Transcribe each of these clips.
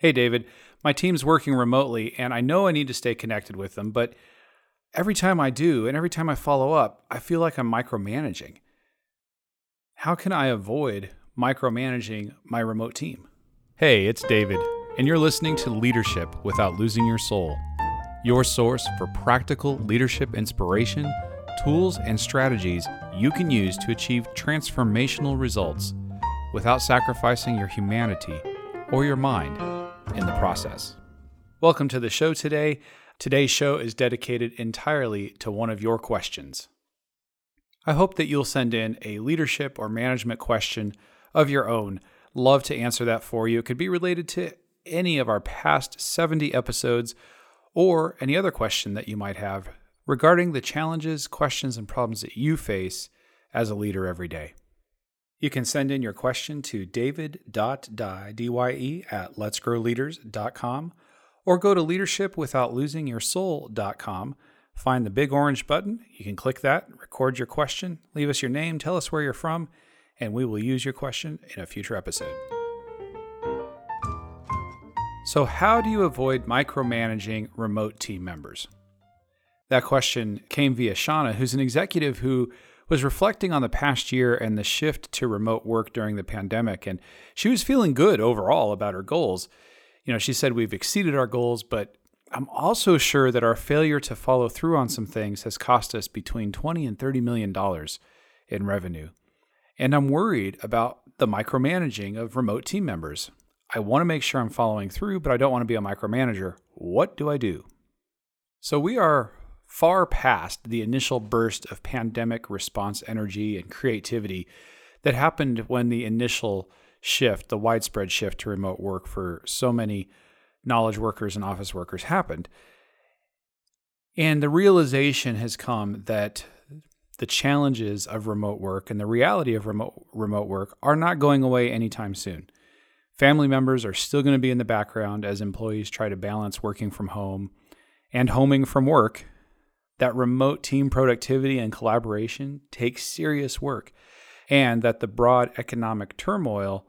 Hey, David, my team's working remotely and I know I need to stay connected with them, but every time I do and every time I follow up, I feel like I'm micromanaging. How can I avoid micromanaging my remote team? Hey, it's David, and you're listening to Leadership Without Losing Your Soul, your source for practical leadership inspiration, tools, and strategies you can use to achieve transformational results without sacrificing your humanity or your mind in the process. Welcome to the show today. Today's show is dedicated entirely to one of your questions. I hope that you'll send in a leadership or management question of your own. Love to answer that for you. It could be related to any of our past 70 episodes or any other question that you might have regarding the challenges, questions, and problems that you face as a leader every day. You can send in your question to david.dye, D-Y-E, at letsgrowleaders.com or go to leadershipwithoutlosingyoursoul.com. Find the big orange button. You can click that, record your question, leave us your name, tell us where you're from, and we will use your question in a future episode. So, how do you avoid micromanaging remote team members? That question came via Shauna, who's an executive who was reflecting on the past year and the shift to remote work during the pandemic. And she was feeling good overall about her goals. You know, she said, We've exceeded our goals, but I'm also sure that our failure to follow through on some things has cost us between 20 and 30 million dollars in revenue. And I'm worried about the micromanaging of remote team members. I want to make sure I'm following through, but I don't want to be a micromanager. What do I do? So we are far past the initial burst of pandemic response energy and creativity that happened when the initial shift, the widespread shift to remote work for so many knowledge workers and office workers happened. And the realization has come that the challenges of remote work and the reality of remote remote work are not going away anytime soon. Family members are still going to be in the background as employees try to balance working from home and homing from work that remote team productivity and collaboration takes serious work, and that the broad economic turmoil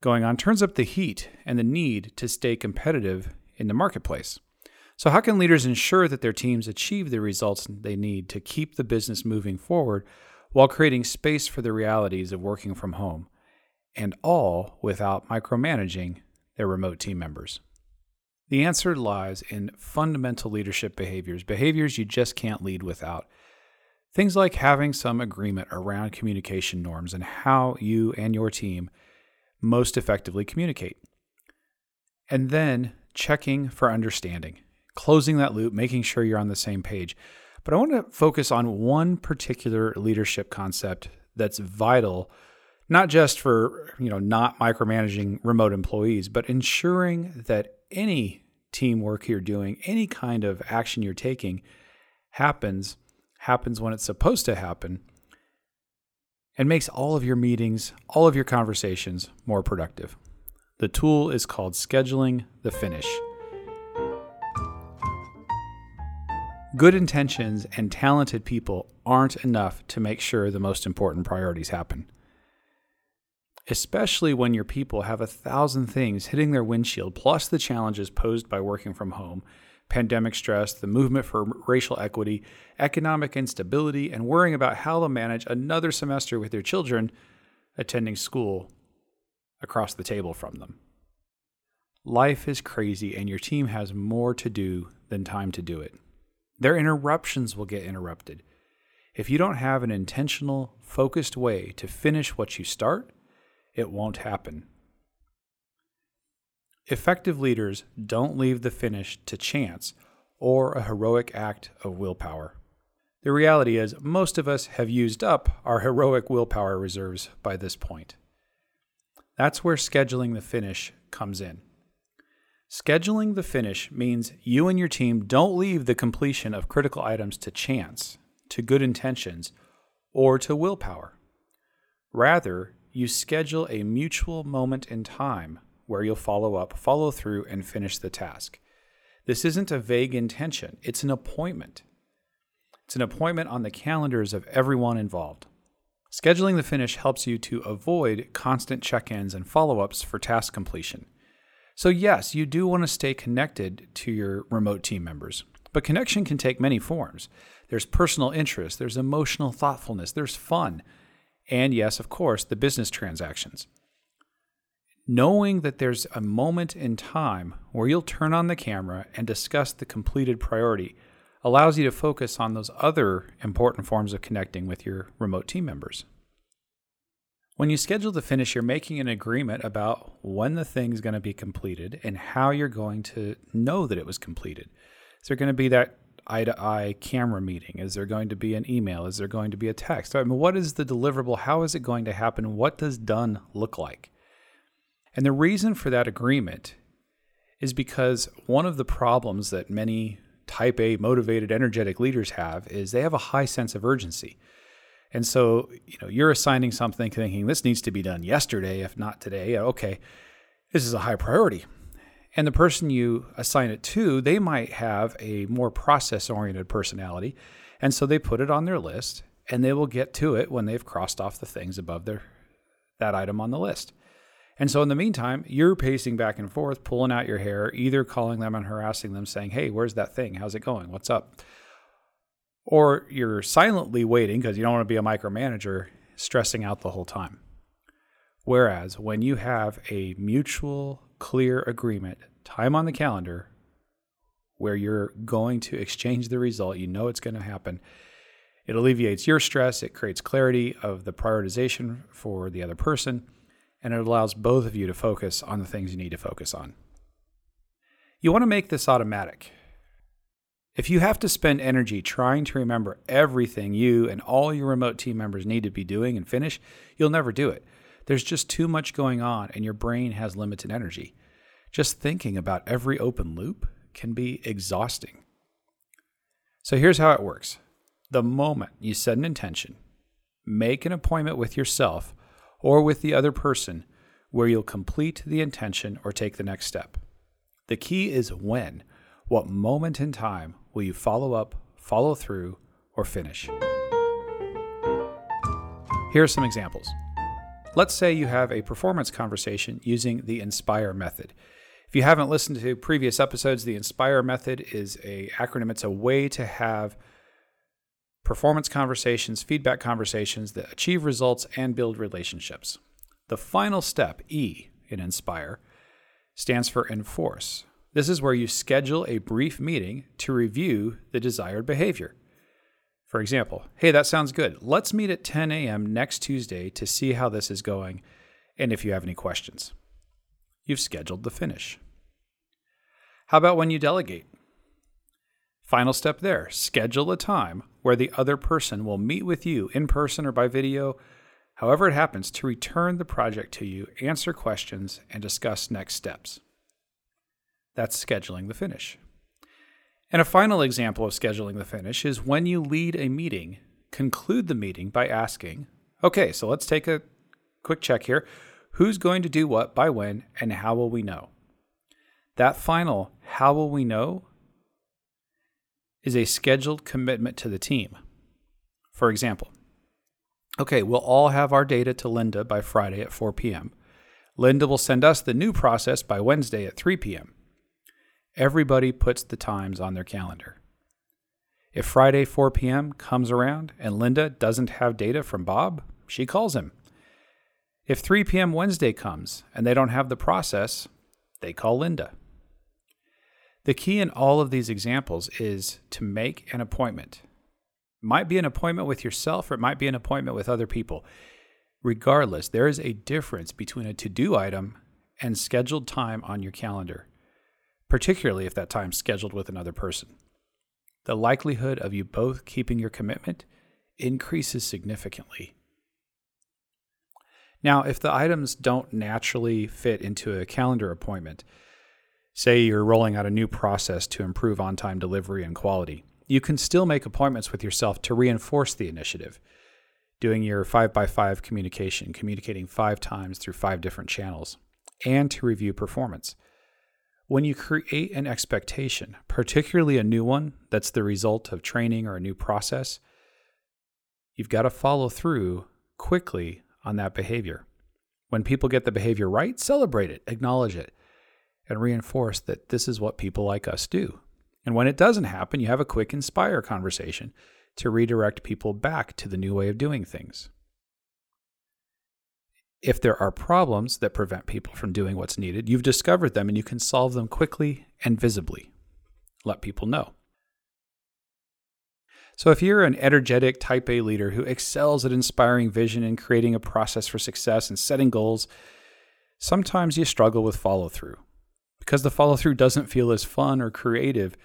going on turns up the heat and the need to stay competitive in the marketplace. So, how can leaders ensure that their teams achieve the results they need to keep the business moving forward while creating space for the realities of working from home, and all without micromanaging their remote team members? The answer lies in fundamental leadership behaviors, behaviors you just can't lead without. Things like having some agreement around communication norms and how you and your team most effectively communicate. And then checking for understanding, closing that loop, making sure you're on the same page. But I want to focus on one particular leadership concept that's vital not just for you know not micromanaging remote employees but ensuring that any teamwork you're doing, any kind of action you're taking happens happens when it's supposed to happen and makes all of your meetings, all of your conversations more productive. The tool is called scheduling the finish. Good intentions and talented people aren't enough to make sure the most important priorities happen especially when your people have a thousand things hitting their windshield, plus the challenges posed by working from home, pandemic stress, the movement for racial equity, economic instability, and worrying about how they'll manage another semester with their children attending school across the table from them. Life is crazy, and your team has more to do than time to do it. Their interruptions will get interrupted. If you don't have an intentional, focused way to finish what you start, it won't happen. Effective leaders don't leave the finish to chance or a heroic act of willpower. The reality is, most of us have used up our heroic willpower reserves by this point. That's where scheduling the finish comes in. Scheduling the finish means you and your team don't leave the completion of critical items to chance, to good intentions, or to willpower. Rather, you schedule a mutual moment in time where you'll follow up, follow through, and finish the task. This isn't a vague intention, it's an appointment. It's an appointment on the calendars of everyone involved. Scheduling the finish helps you to avoid constant check ins and follow ups for task completion. So, yes, you do want to stay connected to your remote team members, but connection can take many forms. There's personal interest, there's emotional thoughtfulness, there's fun, and yes, of course, the business transactions. Knowing that there's a moment in time where you'll turn on the camera and discuss the completed priority allows you to focus on those other important forms of connecting with your remote team members. When you schedule the finish, you're making an agreement about when the thing's going to be completed and how you're going to know that it was completed. Is there going to be that eye to eye camera meeting? Is there going to be an email? Is there going to be a text? I mean, what is the deliverable? How is it going to happen? What does done look like? And the reason for that agreement is because one of the problems that many type A motivated energetic leaders have is they have a high sense of urgency. And so, you know, you're assigning something thinking this needs to be done yesterday, if not today. Okay, this is a high priority. And the person you assign it to, they might have a more process oriented personality. And so they put it on their list and they will get to it when they've crossed off the things above their that item on the list. And so in the meantime, you're pacing back and forth, pulling out your hair, either calling them and harassing them, saying, Hey, where's that thing? How's it going? What's up? Or you're silently waiting because you don't want to be a micromanager, stressing out the whole time. Whereas when you have a mutual, clear agreement, time on the calendar, where you're going to exchange the result, you know it's going to happen. It alleviates your stress, it creates clarity of the prioritization for the other person and it allows both of you to focus on the things you need to focus on. You want to make this automatic. If you have to spend energy trying to remember everything you and all your remote team members need to be doing and finish, you'll never do it. There's just too much going on and your brain has limited energy. Just thinking about every open loop can be exhausting. So here's how it works the moment you set an intention, make an appointment with yourself or with the other person where you'll complete the intention or take the next step. The key is when. What moment in time will you follow up, follow through, or finish? Here are some examples. Let's say you have a performance conversation using the INSPIRE method. If you haven't listened to previous episodes, the INSPIRE method is a acronym. It's a way to have performance conversations, feedback conversations that achieve results and build relationships. The final step, E in Inspire, stands for enforce. This is where you schedule a brief meeting to review the desired behavior. For example, hey, that sounds good. Let's meet at 10 a.m. next Tuesday to see how this is going and if you have any questions. You've scheduled the finish. How about when you delegate? Final step there schedule a time where the other person will meet with you in person or by video, however it happens, to return the project to you, answer questions, and discuss next steps. That's scheduling the finish. And a final example of scheduling the finish is when you lead a meeting, conclude the meeting by asking, okay, so let's take a quick check here. Who's going to do what by when, and how will we know? That final, how will we know, is a scheduled commitment to the team. For example, okay, we'll all have our data to Linda by Friday at 4 p.m. Linda will send us the new process by Wednesday at 3 p.m. Everybody puts the times on their calendar. If Friday 4 p.m. comes around and Linda doesn't have data from Bob, she calls him. If 3 p.m. Wednesday comes and they don't have the process, they call Linda. The key in all of these examples is to make an appointment. It might be an appointment with yourself or it might be an appointment with other people. Regardless, there is a difference between a to do item and scheduled time on your calendar, particularly if that time's scheduled with another person. The likelihood of you both keeping your commitment increases significantly. Now, if the items don't naturally fit into a calendar appointment, Say you're rolling out a new process to improve on time delivery and quality. You can still make appointments with yourself to reinforce the initiative, doing your 5 by 5 communication, communicating five times through five different channels, and to review performance. When you create an expectation, particularly a new one that's the result of training or a new process, you've got to follow through quickly on that behavior. When people get the behavior right, celebrate it, acknowledge it and reinforce that this is what people like us do. And when it doesn't happen, you have a quick inspire conversation to redirect people back to the new way of doing things. If there are problems that prevent people from doing what's needed, you've discovered them and you can solve them quickly and visibly. Let people know. So, if you're an energetic type A leader who excels at inspiring vision and creating a process for success and setting goals, sometimes you struggle with follow through. Because the follow through doesn't feel as fun or creative,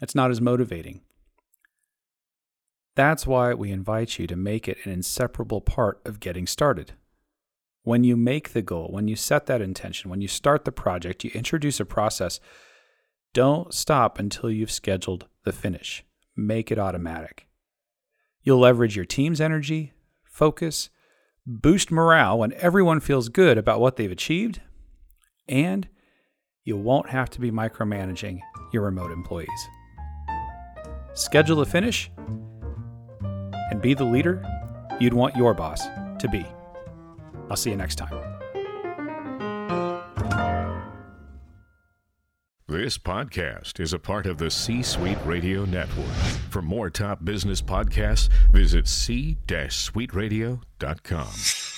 it's not as motivating. That's why we invite you to make it an inseparable part of getting started. When you make the goal, when you set that intention, when you start the project, you introduce a process. Don't stop until you've scheduled the finish. Make it automatic. You'll leverage your team's energy, focus, boost morale when everyone feels good about what they've achieved, and you won't have to be micromanaging your remote employees. Schedule the finish and be the leader you'd want your boss to be. I'll see you next time. This podcast is a part of the C Suite Radio Network. For more top business podcasts, visit c-suiteradio.com.